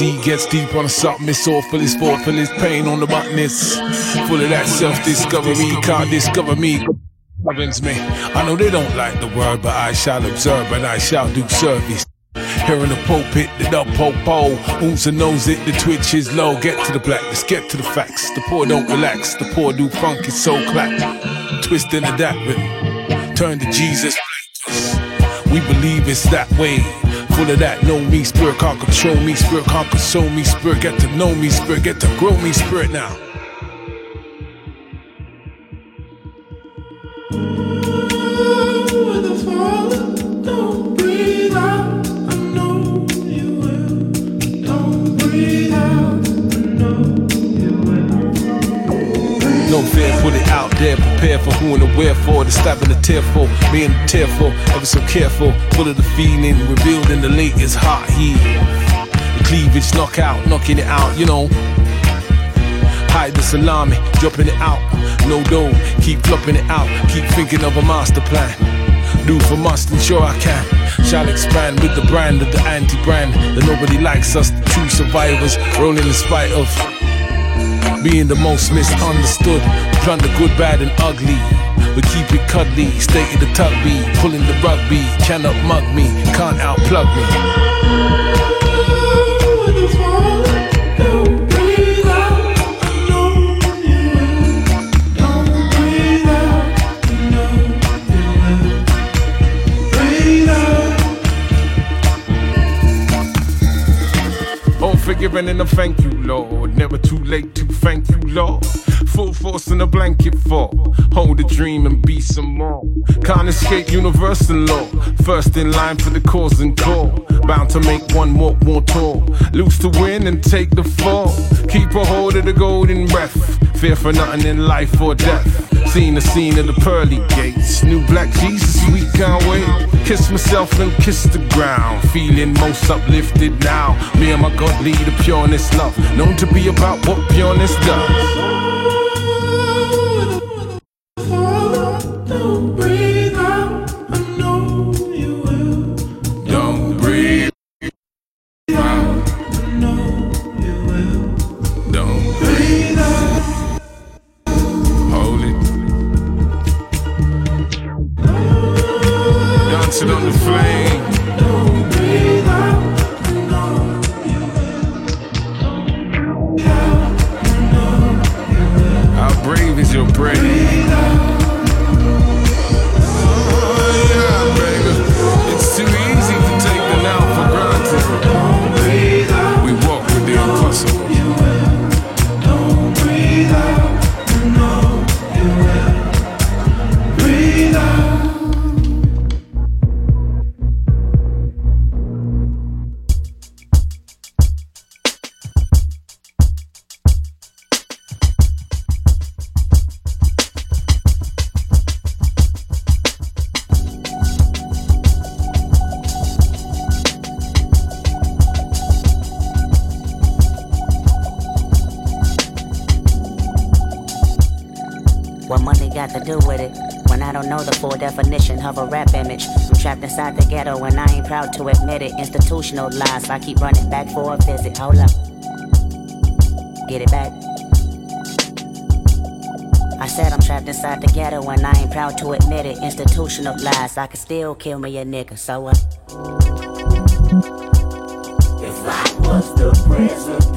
OD gets deep on something, it's for this for this pain on the button. Full of that self discovery, can't discover me. Governs me. I know they don't like the word, but I shall observe and I shall do service. Here in the pulpit, the dub popo. Oomsa knows it, the twitch is low. Get to the black, let's get to the facts. The poor don't relax, the poor do funk, it's so clap. Twist and adapt. Turn to Jesus. We believe it's that way. Full of that, know me, spirit can't control me, spirit can't console me, spirit get to know me, spirit get to grow me, spirit now. No fear, put it out there, prepare for who and the wherefore. The stabbing, the tearful, being tearful, ever so careful, full of the feeling, revealed in the latest hot heat. The cleavage, knock out, knocking it out, you know. Hide the salami, dropping it out. No dough, keep flopping it out, keep thinking of a master plan. Do for must, ensure I can. Shall expand with the brand of the anti-brand that nobody likes us, the true survivors, rolling in spite of being the most misunderstood. Plunder good, bad, and ugly. But keep it cuddly, stay of the tugby, pulling the rugby. Cannot mug me, can't outplug me. All forgiven and a thank you, Lord. Never too late to thank you, Lord. Full force in a blanket fall. Hold a dream and be some more. Can't escape universal law. First in line for the cause and call. Bound to make one walk more tall. Lose to win and take the fall. Keep a hold of the golden breath. Fear for nothing in life or death. Seen the scene of the pearly gates. New black Jesus, we can't wait. Kiss myself and kiss the ground. Feeling most uplifted now. Me and my God lead a pureness love. Known to be about what pureness does. What money got to do with it? When I don't know the full definition of a rap image. I'm trapped inside the ghetto and I ain't proud to admit it. Institutional lies, I keep running back for a visit. Hold up. Get it back. I said I'm trapped inside the ghetto and I ain't proud to admit it. Institutional lies, I can still kill me a nigga, so what? If I was the president,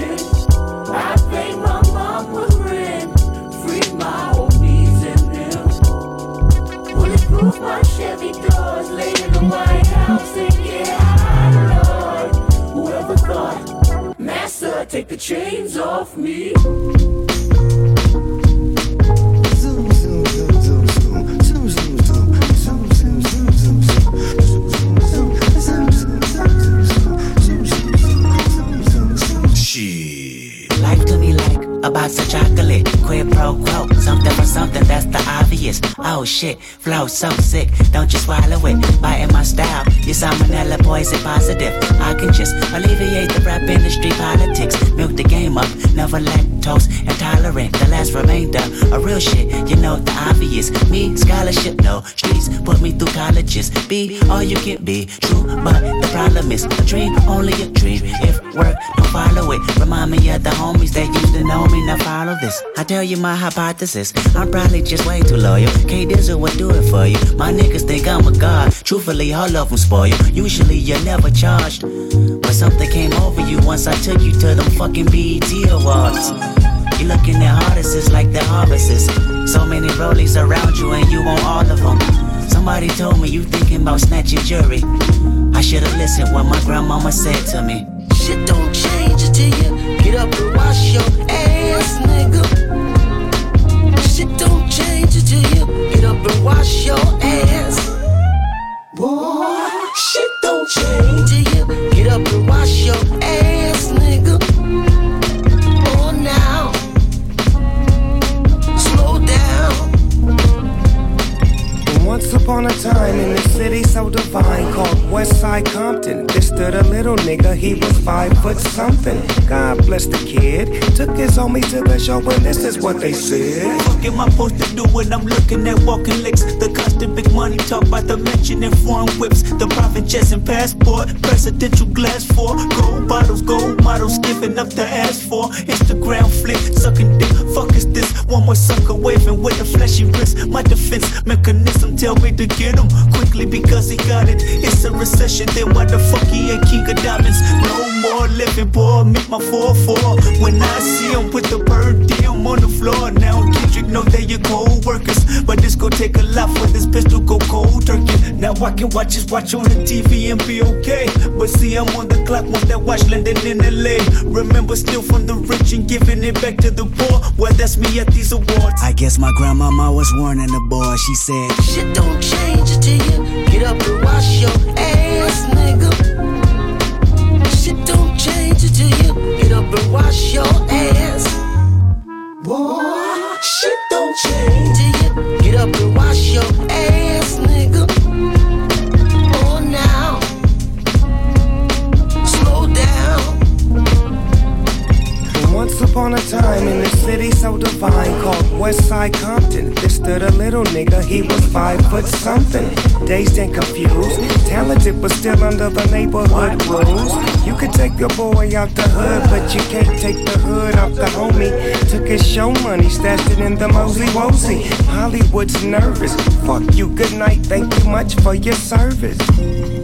Master, take the chains off me. Life to me like a box of chocolate. Quid pro quo, something for something, that's the obvious. Oh shit, flow so sick, don't you swallow it. Biting my style, you salmonella poison positive. I can just alleviate the rap industry politics. Milk the game up, never lactose intolerant. The last remainder, a real shit, you know the obvious. Me, scholarship, no. Streets put me through colleges. Be all you can be, true, but the problem is a dream, only a dream. If work don't follow it. Remind me of the homies that used to know me. Now follow this. I tell you my hypothesis. I'm probably just way too loyal. K Dizzle will do it for you. My niggas think I'm a god. Truthfully, all of them spoil. Usually you're never charged. But something came over you once I took you to them fucking BET awards. You looking at artists like the harvests. So many rollies around you and you want all of them. Somebody told me you thinking about snatching jury. I should've listened what my grandmama said to me. Shit don't change until you get up and wash your ass, nigga. Shit don't change until you get up and wash your ass. Boy, shit don't change till you get up and wash your ass, Once upon a time in the city so divine called Westside Compton, there stood a little nigga, he was five foot something. God bless the kid, took his homies to the show and this is what they said. Fuck am I supposed to do when I'm looking at walking licks? The constant big money talk about the mention in foreign whips, the private jets and passport, presidential glass for gold bottles, gold models, giving up the ass for Instagram flick, sucking dick. Fuck is this? One more sucker waving with a fleshy wrist. My defense mechanism tell me to get him quickly because he got it. It's a recession, then why the fuck he ain't king of diamonds? No more living, boy, make my 4-4. When I see him put the bird down on the floor, now know they your co-workers. But this gon' take a lot for this pistol go cold turkey. Now I can watch his watch on the TV and be okay. But see, I'm on the clock once that watch landing in LA. Remember, still from the rich and giving it back to the poor. Well, that's me at these awards. I guess my grandmama was warning the boy. She said, Shit don't change until you get up and wash your ass, nigga. Shit don't change until you get up and wash your ass. Boy, shit don't change. Get up and wash your ass, upon a time in the city so divine called Westside Compton, there stood a little nigga, he was five foot something. Dazed and confused, talented but still under the neighborhood rules. You could take your boy out the hood, but you can't take the hood off the homie. Took his show money, stashed it in the mosey wosey. Hollywood's nervous. Fuck you, good night, thank you much for your service.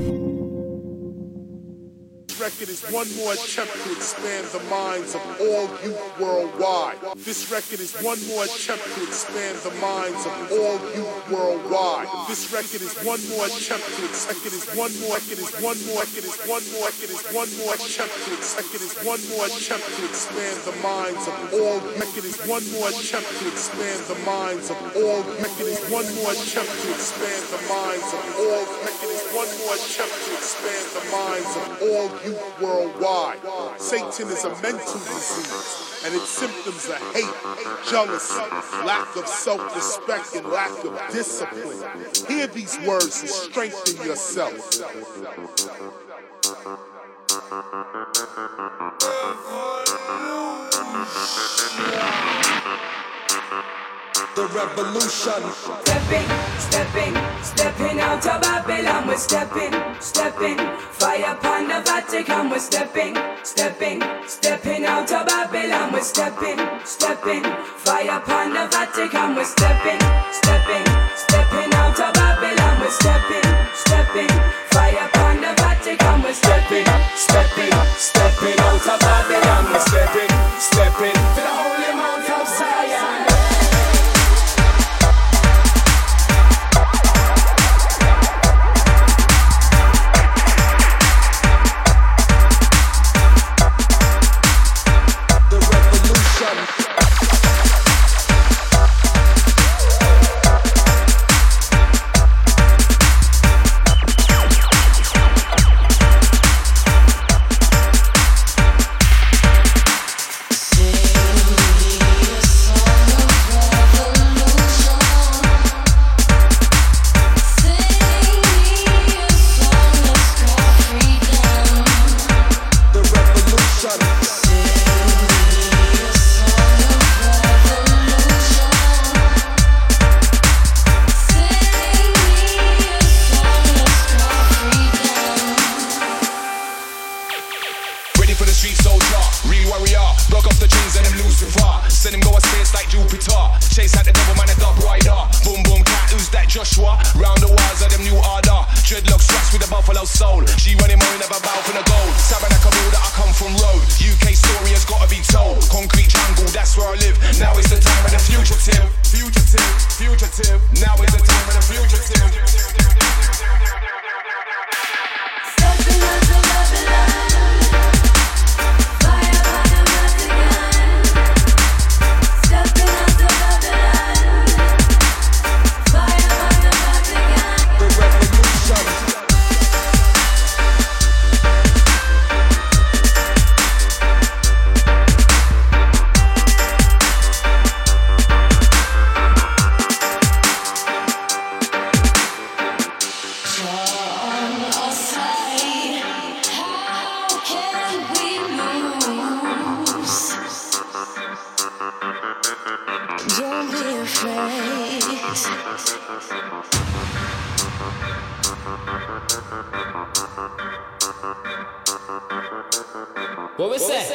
Record is one more attempt to expand the minds of all youth worldwide. This record is one more attempt to expand the minds of all youth worldwide. This record is one more attempt to expand. Is one more. It is one more. It is one more. It is one more attempt to expand. It is one more attempt to expand the minds of all. It is one more attempt to expand the minds of all. It is one more attempt to expand the minds of all. It is one more attempt to expand the minds of all youth worldwide. Satan is a mental disease, and its symptoms are hate, jealousy, lack of self-respect, and lack of discipline. Hear these words and strengthen yourself. The revolution. Stepping, stepping, stepping out of Babylon. We're stepping, stepping. Fire upon the Vatican. We're stepping, stepping, stepping out of Babylon. We're stepping, stepping. Fire upon the Vatican. We're stepping, stepping, stepping out of Babylon. We're stepping, stepping. Fire upon the Vatican. We're stepping, stepping, stepping out of Babylon. We're stepping, stepping to the holy mount What we say?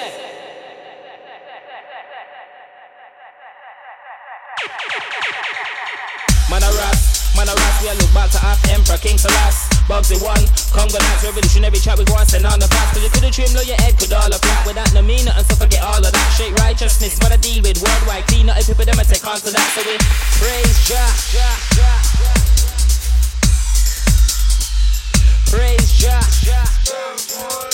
Man a ras, man a ras, we a look back to half Emperor King Saras Bugsy one, Congo nights, revolutionary chat we go and send on the pass Cause you could've trimmed low your head, could all a flat Without no mean nothing, so forget all of that. Straight righteousness, what I deal with worldwide Clean up people, them I take on to that. So we praise Jah, Jah, Jah, Jah. Praise Jah, Jah, Stepping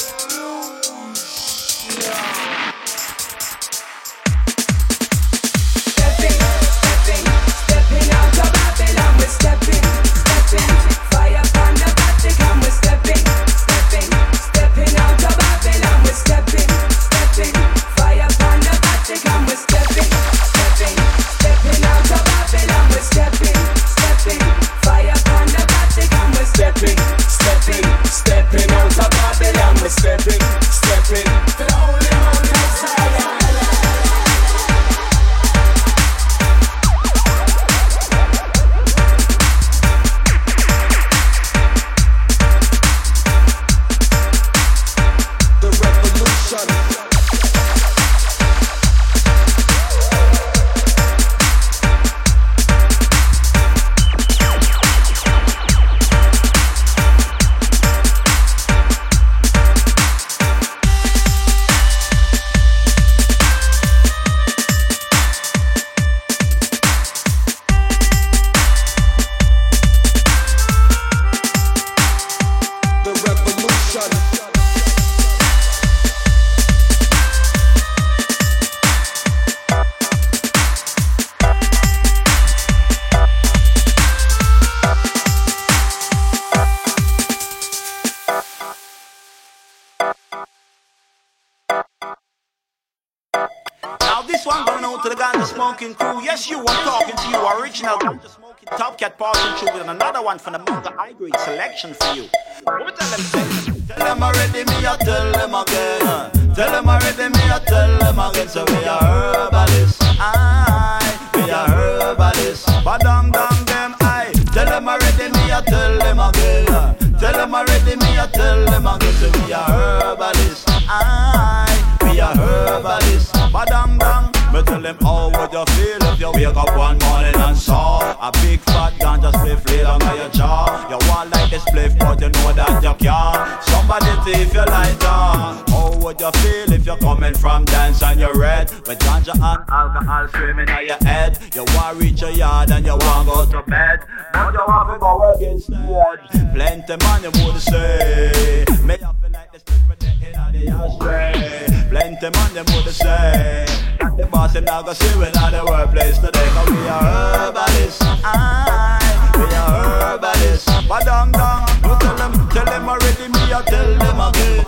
to the ganja smoking crew. Yes, you, I'm talking to you. Original ganja smoking top cat passing through with another one from the Manga High Grade selection for you. Tell them? Tell them already, me I tell them again. Tell them already, me I tell them again. So we are herbalists, aye, we are herbalists. Badang dang them, aye. Tell them already, me I tell them again. Tell them already, me I tell them again. So we are herbalists, aye, we are herbalists. Badang dang. Me tell them how would you feel if you wake up one morning and saw a big fat ganja spliff laid on your jaw. You want like this spliff, but you know that you can't. Somebody thief you like that. How would you feel if you're coming from dance and you're red with ganja and alcohol swimming on your head? You want reach your yard and you want go to bed, but you want to go work instead. Plenty man you would say. Me feel like the spliff with the of the ashtray. Plenty man them would say the boss them not go see we not the workplace today. Cause we are herbalists, aye, we are herbalists. Badang dang, you tell them, tell them already. Me I tell them again.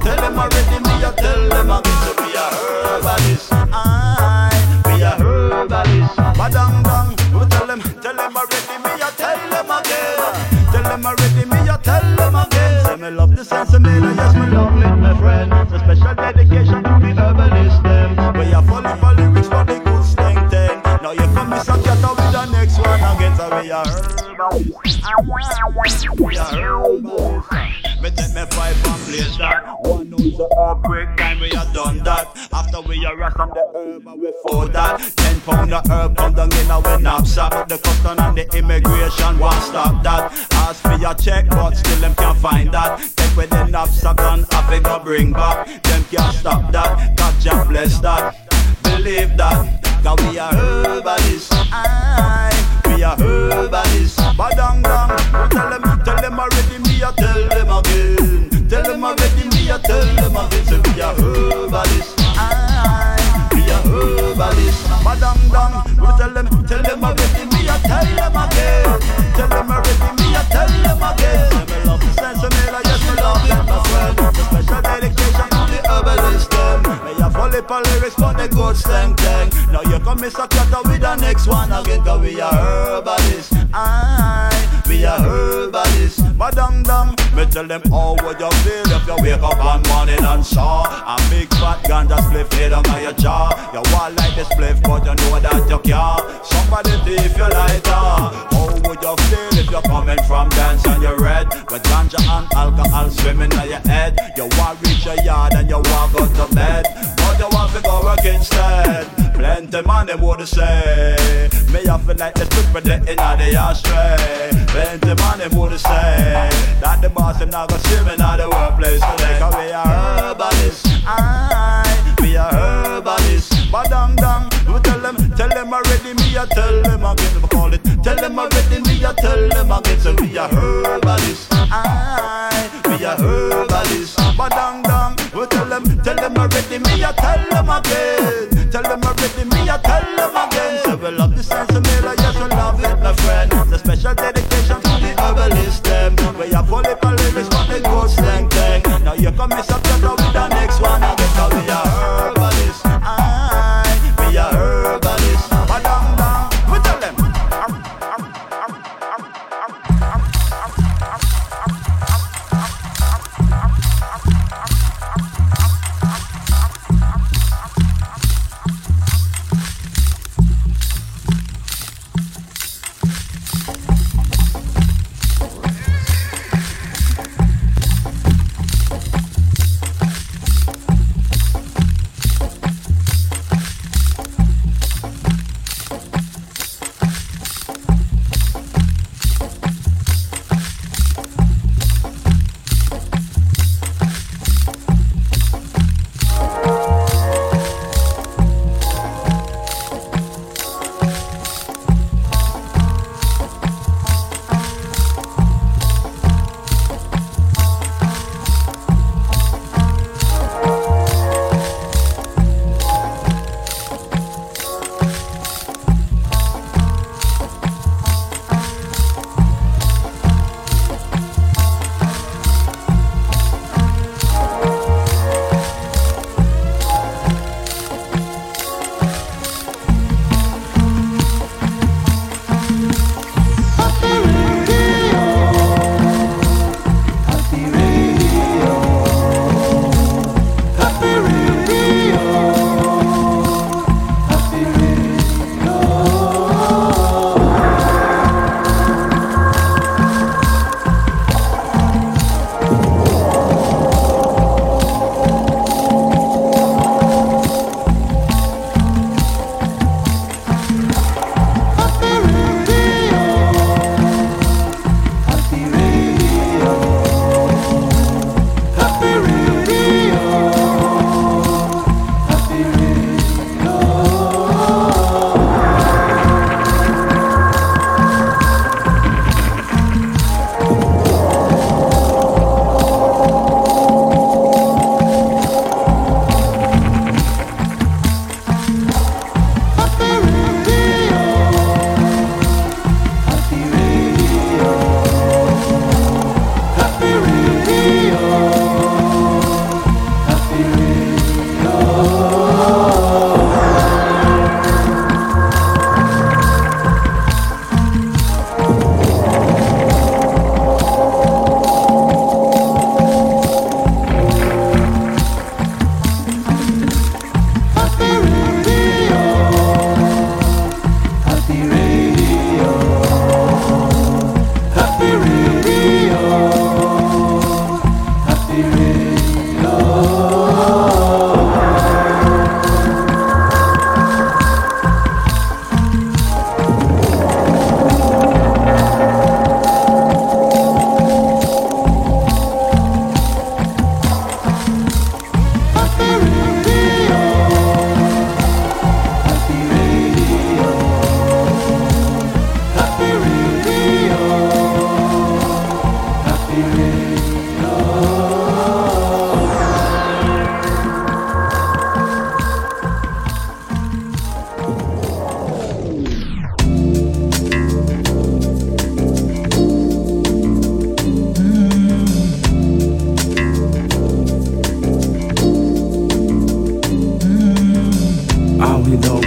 Tell them already. Me I tell them again. So we are herbalists, aye, we are herbalists. Badang dang, you tell them, tell them already. Me I tell them again. Tell them already. Me I tell them again. Say me love the sense of me, yes me love it, my friend. So special dedication to the herbalist them. We are fully for one we are herbalists. We are herbalists. Me take me pipe and place that. One ounce of earthquake time we have done that. After we are rush from the herb and we for that. Ten pound of herb come down in our knapsack. The custom and the immigration won't stop that. Ask for your check, but still them can't find that. Take with the knapsack and have it go bring back. Them can't stop that. God just bless that. Believe that. Cause we are herbalists. Aye, we are herbalists. Badang dang. Tell them, tell them already. Me I tell them again. Tell them already. Me I tell them again. So we are herbalists. Aye, we are herbalists. Badang dang. Tell them, tell them already. Me I tell them again. Me a fully lyrics, but the good slang tang. Now you come Mr. Cutter with the next one again, cause we are herbalists. Aye, we are herbalists. Badang dang, me tell them oh, how would you feel if you wake up one morning and saw a big fat ganja spliff laid on your jaw. You want like the spliff, but you know that you can't. Somebody thief your lighter. Oh, how would you feel if you're coming from dance and you're red with ganja and alcohol swimming in your head? You want reach your yard and you want go to bed, but you want to go work instead. Plenty them would say, me I feel like the stupid in the ashtray. Plenty them would say that the boss them not see me in the workplace today. Cause oh, we are herbalists, aye, we are herbalists. Badang dang, we tell them, tell them already. Me I tell them again, we call it. Tell them already. Me I tell them again. So we are herbalists, aye, we are herbalists. Badang dang, we tell them, tell them already. Me I tell them again. Tell them already. Me I tell them again. So we love the sense of like yes we love it, my friend. The special dedication fully lyrics, but the good slang thing. Now you come Mr. Cutter with You know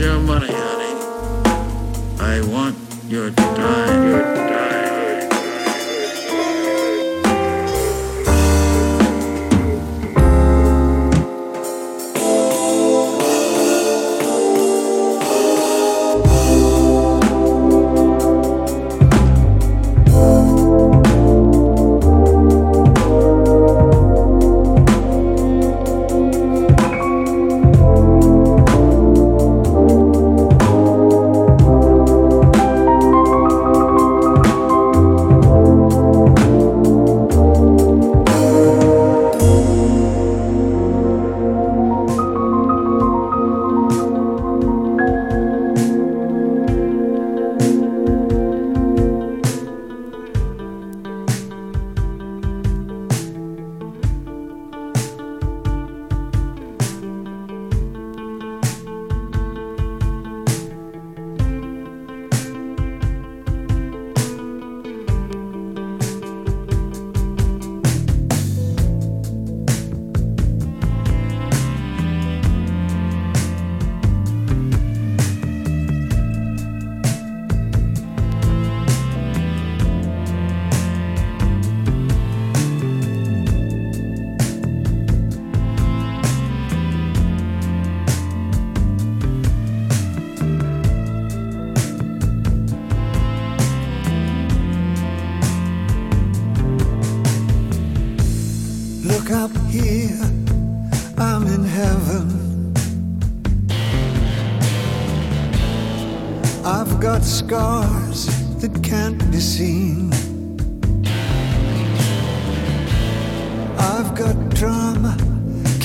your money, honey. I want your time. Your time.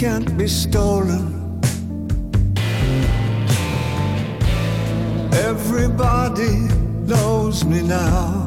Can't be stolen. Everybody knows me now.